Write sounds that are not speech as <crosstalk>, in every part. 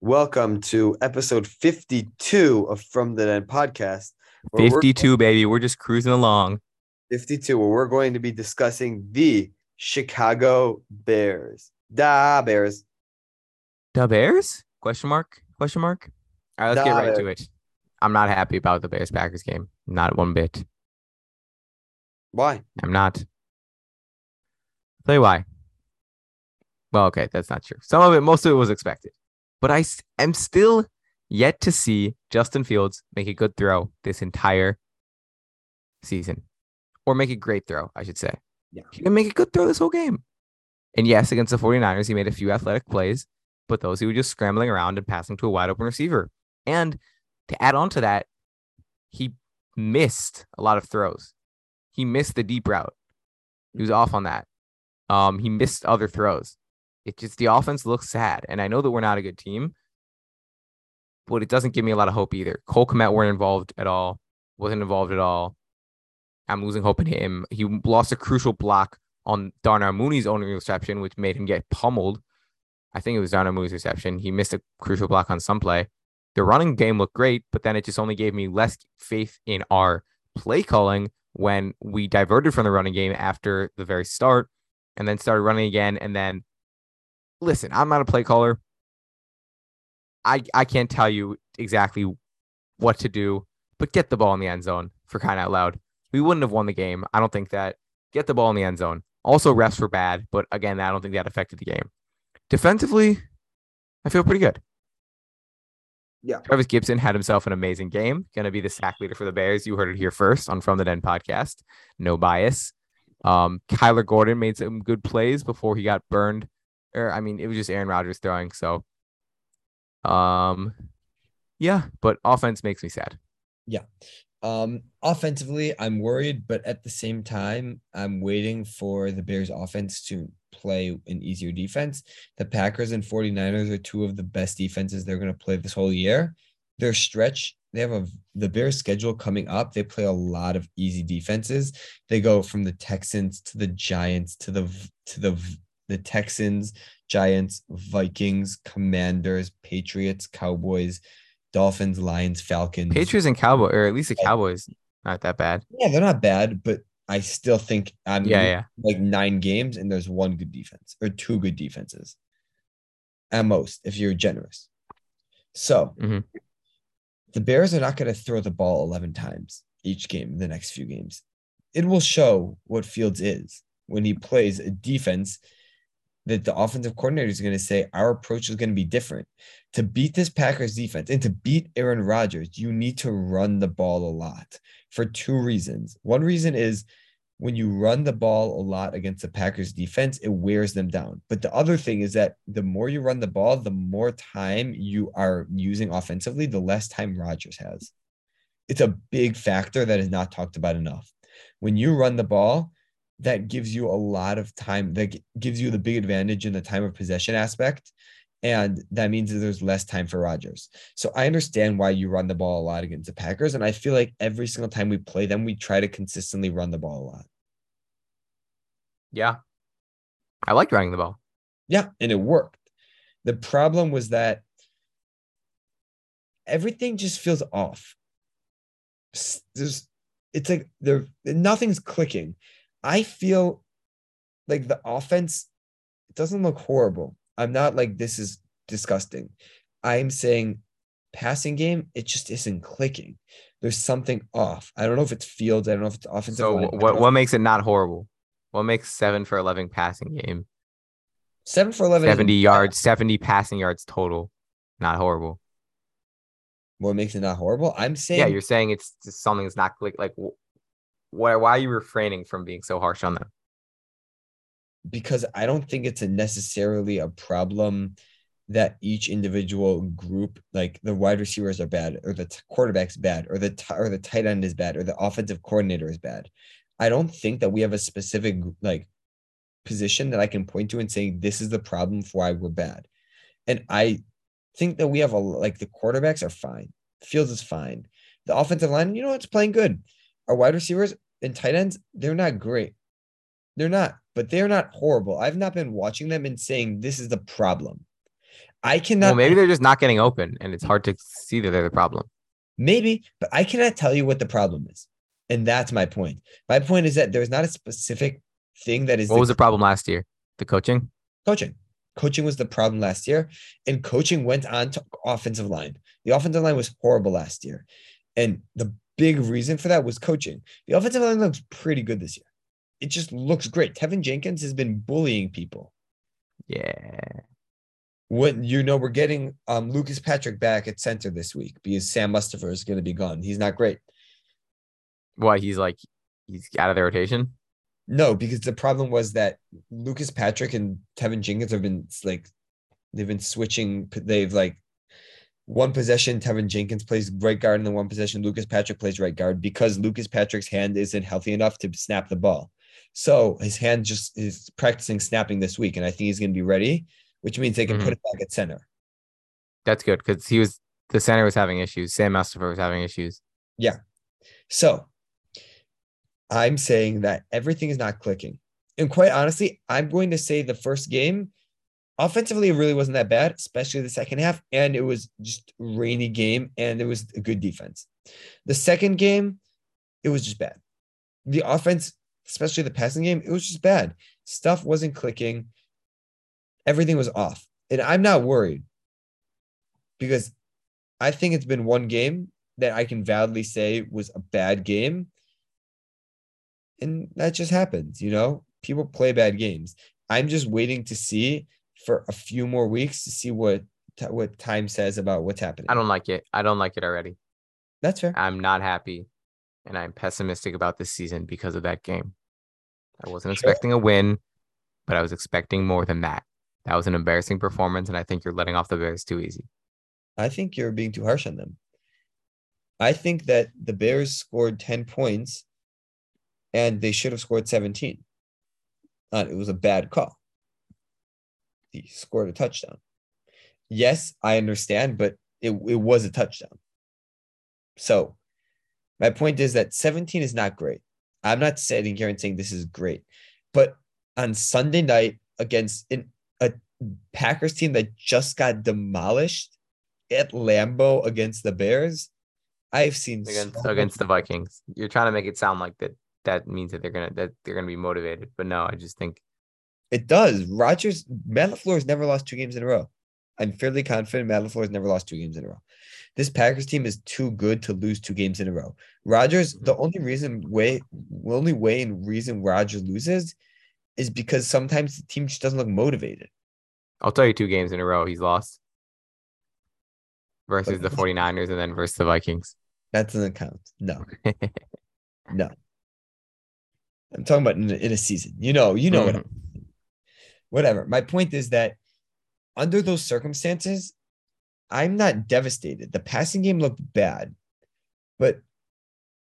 Welcome to episode 52 of From the Den podcast. where we're- 52, baby. We're just cruising along. 52, where we're going to be discussing the Chicago Bears. Da Bears. Da Bears? Question mark? Question mark? All right, let's get The right to it. I'm not happy about the Bears Packers game. Not one bit. Why? I'm not. I'll tell you why. Well, okay, that's not true. Some of it, most of it was expected. But I am still yet to see Justin Fields make a good throw this entire season. Or make a great throw, I should say. Yeah. He didn't make a good throw this whole game. And yes, against the 49ers, he made a few athletic plays, but those he was just scrambling around and passing to a wide open receiver. And to add on to that, he missed a lot of throws. He missed the deep route. He was off on that. Um, he missed other throws. It just the offense looks sad, and I know that we're not a good team, but it doesn't give me a lot of hope either. Cole Kmet weren't involved at all. Wasn't involved at all. I'm losing hope in him. He lost a crucial block on Darnell Mooney's own reception, which made him get pummeled. I think it was Darnell Mooney's reception. He missed a crucial block on some play. The running game looked great, but then it just only gave me less faith in our play calling when we diverted from the running game after the very start and then started running again. And then, listen, I'm not a play caller. I I can't tell you exactly what to do, but get the ball in the end zone for crying out loud. We wouldn't have won the game. I don't think that. Get the ball in the end zone. Also, refs were bad, but again, I don't think that affected the game. Defensively, I feel pretty good. Yeah. Trevis Gipson had himself an amazing game. Going to be the sack leader for the Bears. You heard it here first on From the Den podcast. No bias. Um, Kyler Gordon made some good plays before he got burned. Or I mean, it was just Aaron Rodgers throwing. So, um, yeah, but offense makes me sad. Yeah. Um, offensively, I'm worried, but at the same time, I'm waiting for the Bears offense to play an easier defense. The Packers and 49ers are two of the best defenses they're going to play this whole year. Their stretch, they have a the Bears schedule coming up. They play a lot of easy defenses. They go from the Texans to the Giants to the to the the Texans, Giants, Vikings, Commanders, Patriots, Cowboys, Dolphins, Lions, Falcons. Patriots and Cowboys, or at least the Cowboys, not that bad. Yeah, they're not bad, but I still think I'm Yeah, yeah. like nine games and there's one good defense or two good defenses at most if you're generous. So Mhm. the Bears are not going to throw the ball 11 times each game, in the next few games. It will show what Fields is when he plays a defense that the offensive coordinator is going to say our approach is going to be different. To beat this Packers defense and to beat Aaron Rodgers, you need to run the ball a lot for two reasons. One reason is when you run the ball a lot against the Packers defense, it wears them down. But the other thing is that the more you run the ball, the more time you are using offensively, the less time Rodgers has. It's a big factor that is not talked about enough. When you run the ball, that gives you a lot of time, that gives you the big advantage in the time of possession aspect. And that means that there's less time for Rodgers. So I understand why you run the ball a lot against the Packers. And I feel like every single time we play them, we try to consistently run the ball a lot. Yeah. I like running the ball. Yeah, and it worked. The problem was that everything just feels off. There's, it's like there, nothing's clicking. I feel like the offense it doesn't look horrible. I'm not like this is disgusting. I'm saying passing game, it just isn't clicking. There's something off. I don't know if it's Fields. I don't know if it's offensive. So line. I wh- don't what what makes it not horrible? What makes seven for eleven passing game? seven for eleven? Seventy yards, seventy passing yards total. Not horrible. What makes it not horrible? I'm saying Yeah, you're saying it's just something that's not click like why why are you refraining from being so harsh on them? because I don't think it's a necessarily a problem that each individual group, like the wide receivers are bad, or the t- quarterback's bad, or the t- or the tight end is bad, or the offensive coordinator is bad. I don't think that we have a specific like position that I can point to and say this is the problem for why we're bad. And I think that we have a like the quarterbacks are fine, Fields is fine, the offensive line, you know, it's playing good. Our wide receivers and tight ends, they're not great. They're not, but they're not horrible. I've not been watching them and saying this is the problem. I cannot well, maybe they're just not getting open, and it's hard to see that they're the problem. Maybe, but I cannot tell you what the problem is. And that's my point. My point is that there's not a specific thing that is What was the problem last year? The coaching. coaching. Coaching was the problem last year, and coaching went on to offensive line. The offensive line was horrible last year. And the big reason for that was coaching. The offensive line looks pretty good this year. It just looks great. Teven Jenkins has been bullying people. Yeah. When you know we're getting um, Lucas Patrick back at center this week because Sam Mustipher is going to be gone. He's not great. Why he's like he's out of the rotation? No, because the problem was that Lucas Patrick and Teven Jenkins have been like they've been switching. They've like one possession, Teven Jenkins plays right guard, and then one possession, Lucas Patrick plays right guard because Lucas Patrick's hand isn't healthy enough to snap the ball. So his hand just is practicing snapping this week, and I think he's going to be ready, which means they can Mhm. put it back at center. That's good because he was the center was having issues. Sam Mustipher was having issues. Yeah. So I'm saying that everything is not clicking. And quite honestly, I'm going to say the first game, offensively, it really wasn't that bad, especially the second half. And it was just rainy game and it was a good defense. The second game, it was just bad. The offense, especially the passing game, it was just bad. Stuff wasn't clicking. Everything was off. And I'm not worried because I think it's been one game that I can validly say was a bad game. And that just happens, you know? People play bad games. I'm just waiting to see for a few more weeks to see what what time says about what's happening. I don't like it. I don't like it already. That's fair. I'm not happy, and I'm pessimistic about this season because of that game. I wasn't Sure. expecting a win, but I was expecting more than that. That was an embarrassing performance, and I think you're letting off the Bears too easy. I think you're being too harsh on them. I think that the Bears scored 10 points and they should have scored 17. Uh, it was a bad call. He scored a touchdown. Yes, I understand, but it, it was a touchdown. So my point is that 17 is not great. I'm not sitting here and saying this is great, but on Sunday night against an, a Packers team that just got demolished at Lambeau against the Bears, I've seen Against so against the Vikings, you're trying to make it sound like that. That means that they're gonna that they're gonna be motivated, but no, I just think It does. Rodgers, Matt LaFleur has never lost two games in a row. I'm fairly confident Matt LaFleur has never lost two games in a row. This Packers team is too good to lose two games in a row. Rodgers, the only reason way, only way and reason Rodgers loses is because sometimes the team just doesn't look motivated. I'll tell you two games in a row he's lost versus the 49ers and then versus the Vikings. That doesn't count. No, <laughs> no. I'm talking about in a, in a season. You know, you know what Mhm. Whatever. My point is that under those circumstances, I'm not devastated. The passing game looked bad, but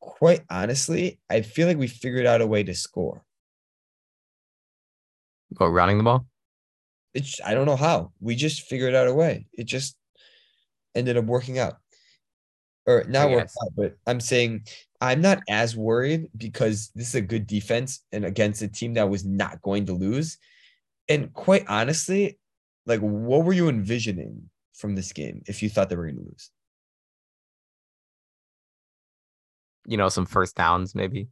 quite honestly, I feel like we figured out a way to score. Go running the ball. It's I don't know how. We just figured out a way. It just ended up working out. Or not guess. out, but I'm saying I'm not as worried because this is a good defense and against a team that was not going to lose. And quite honestly, like what were you envisioning from this game if you thought they were going to lose? You know, some first downs maybe.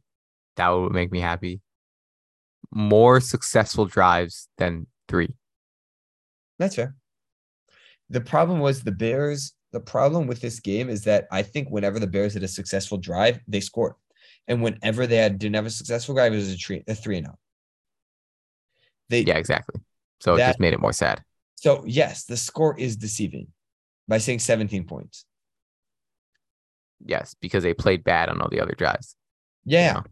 That would make me happy. More successful drives than three. That's fair. The problem was the Bears. The problem with this game is that I think whenever the Bears had a successful drive, they scored, and whenever they had didn't have a successful drive, it was a three a three and out. They Yeah, exactly. So it just made it more sad. so yes, the score is deceiving by saying 17 points. Yes, because they played bad on all the other drives. you Yeah, know?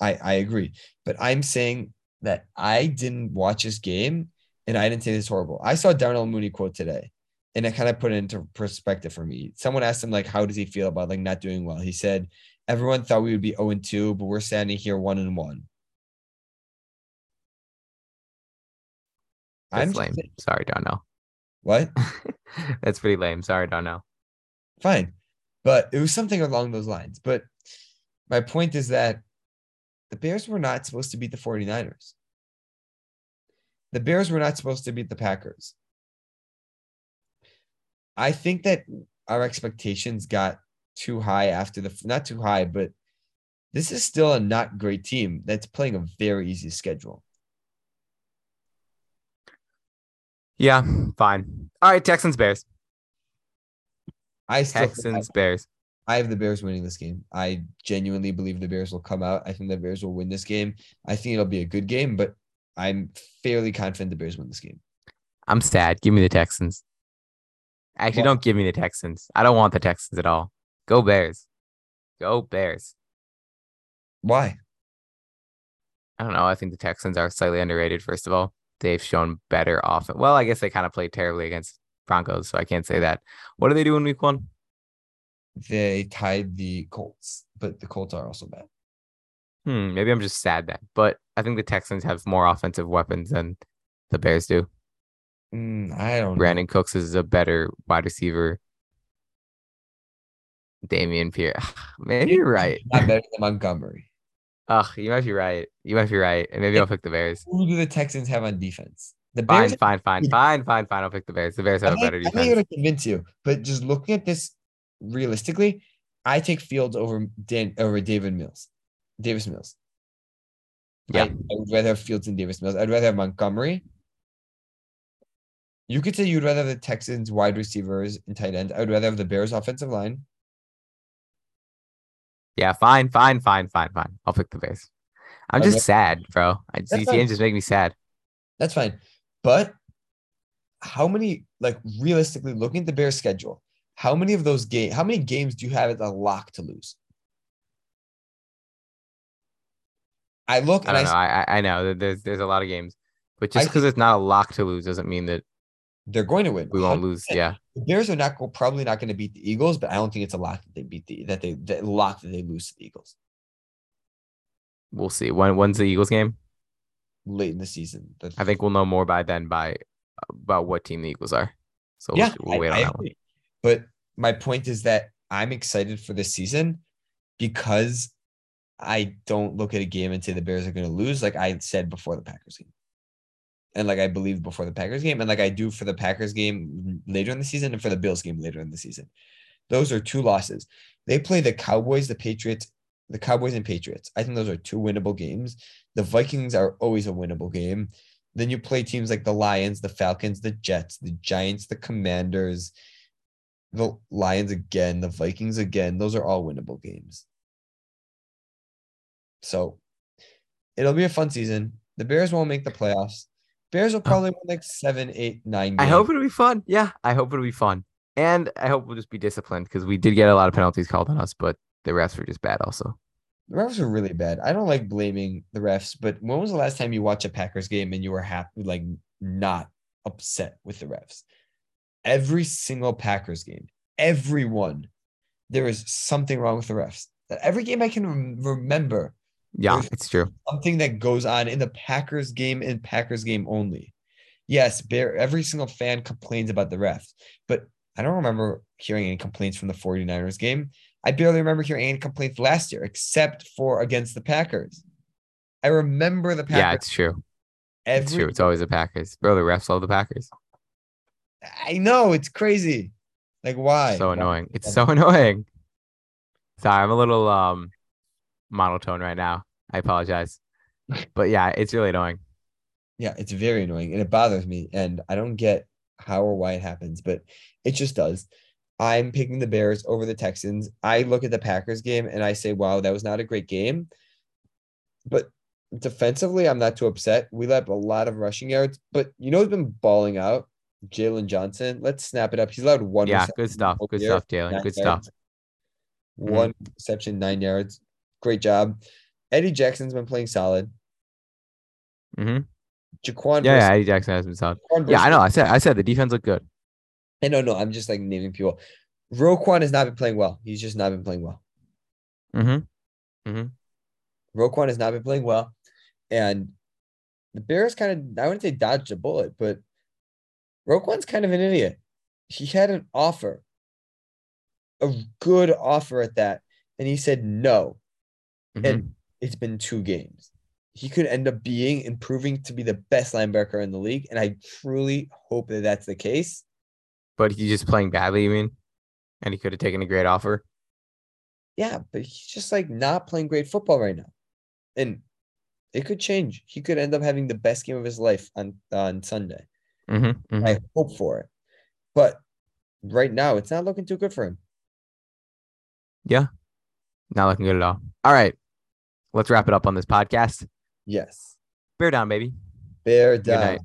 I I agree, but I'm saying that I didn't watch this game and I didn't say this horrible. I saw Darnell Mooney quote today, and it kind of put it into perspective for me. Someone asked him like, "How does he feel about like not doing well?" He said, "Everyone thought we would be 0 and 2, but we're standing here one and one." That's lame. saying- Sorry, Darnell. what? <laughs> That's pretty lame. Sorry, don't know. Fine, but it was something along those lines. But my point is that the Bears were not supposed to beat the 49ers. The Bears were not supposed to beat the Packers. I think that our expectations got too high after the not too high, but this is still a not great team that's playing a very easy schedule. Yeah, fine. All right, Texans Bears. I still think I- Texans Bears. I have the Bears winning this game. I genuinely believe the Bears will come out. I think the Bears will win this game. I think it'll be a good game, but I'm fairly confident the Bears win this game. I'm sad. Give me the Texans. Actually, Why? don't give me the Texans. I don't want the Texans at all. Go Bears. Go Bears. Why? I don't know. I think the Texans are slightly underrated. First of all, they've shown better offense. Well, I guess they kind of played terribly against Broncos, so I can't say that. What do they do in Week One? They tied the Colts, but the Colts are also bad. Hmm, maybe I'm just sad then. But I think the Texans have more offensive weapons than the Bears do. Mm, I don't know. Brandin Cooks is a better wide receiver. Dameon Pierce, <sighs> Maybe you're right. Not better than Montgomery. Ugh, you might be right. You might be right. And maybe I'll pick the Bears. Who do the Texans have on defense? The Fine, Bears. fine, fine, fine, fine, fine. I'll pick the Bears. The Bears have I'm a better I'm not going to convince you, but just looking at this realistically, I take Fields over Dan over David Mills, Davis Mills. Yeah. I, I would rather have Fields than Davis Mills. I'd rather have Montgomery. You could say you'd rather have the Texans wide receivers and tight end. I would rather have the Bears offensive line. Yeah, fine, fine, fine, fine, fine. I'll pick the Bears. I'm Okay. just sad, bro. I, these fine. games just make me sad. That's fine. But how many, like realistically, looking at the Bears schedule, how many of those games, how many games do you have as a lock to lose? I look I and I, don't know. I I I know that there's there's a lot of games, but just because it's not a lock to lose doesn't mean that they're going to win. we won't lose. 100%. Yeah, The Bears are not probably not going to beat the Eagles, but I don't think it's a lock that they beat the that they that lock that they lose to the Eagles we'll see. When when's the Eagles game? late in the season. That's- I think we'll know more by then by about what team the Eagles are. So yeah, we'll, we'll wait I, on I that one. But my point is that I'm excited for this season because I don't look at a game and say the Bears are going to lose, like I said before the Packers game, and like I believe before the Packers game, and like I do for the Packers game later in the season and for the Bills game later in the season. Those are two losses. They play the Cowboys, the Patriots, the Cowboys and Patriots. I think those are two winnable games. The Vikings are always a winnable game. Then you play teams like the Lions, the Falcons, the Jets, the Giants, the Commanders, the Lions again, the Vikings again. Those are all winnable games. So it'll be a fun season. The Bears won't make the playoffs. Bears will probably win like seven, eight, nine. I hope it'll be fun. Yeah, I hope it'll be fun, and I hope we'll just be disciplined because we did get a lot of penalties called on us, but the refs were just bad. Also, the refs were really bad. I don't like blaming the refs, but when was the last time you watched a Packers game and you were happy, like not upset with the refs? Every single Packers game, everyone, there is something wrong with the refs. Every game I can rem- remember, yeah, There's- it's true. something that goes on in the Packers game and Packers game only. Yes, bear, every single fan complains about the refs, but I don't remember hearing any complaints from the 49ers game. I barely remember hearing any complaints last year, except for against the Packers. I remember the Packers Yeah, it's true. It's true. It's always the Packers, bro. The refs love the Packers. I know it's crazy. Like why? So annoying. It's so <laughs> annoying. Sorry, I'm a little um monotone right now. I apologize. But yeah, it's really annoying. Yeah, it's very annoying and it bothers me. And I don't get how or why it happens, but it just does. I'm picking the Bears over the Texans. I look at the Packers game and I say, wow, that was not a great game. But defensively, I'm not too upset. We let up a lot of rushing yards, but you know who's been balling out? Jaylon Johnson. Let's snap it up. He's allowed one. Yeah, good stuff. Good year, stuff, Jalen. Good stuff. One reception, nine yards. Great job. Eddie Jackson's been playing solid. hmm Jaquan. Yeah, yeah, Eddie Jackson has been solid. Jaquan Yeah, I know. I said I said the defense looked good. I know, no, I'm just like naming people. Roquan has not been playing well. He's just not been playing well. Mm-hmm. Roquan has not been playing well. And the Bears kind of, I wouldn't say dodged a bullet, but Roquan's kind of an idiot. He had an offer, a good offer at that. And he said no. Mhm. And it's been two games. He could end up being and proving to be the best linebacker in the league. And I truly hope that that's the case. But he's just playing badly, you mean? And he could have taken a great offer. Yeah, but he's just like not playing great football right now. And it could change. He could end up having the best game of his life on on Sunday. Mm-hmm, I hope for it. But right now, it's not looking too good for him. Yeah, not looking good at all. All right. Let's wrap it up on this podcast. Yes. Bear down, baby. Bear Good down. night.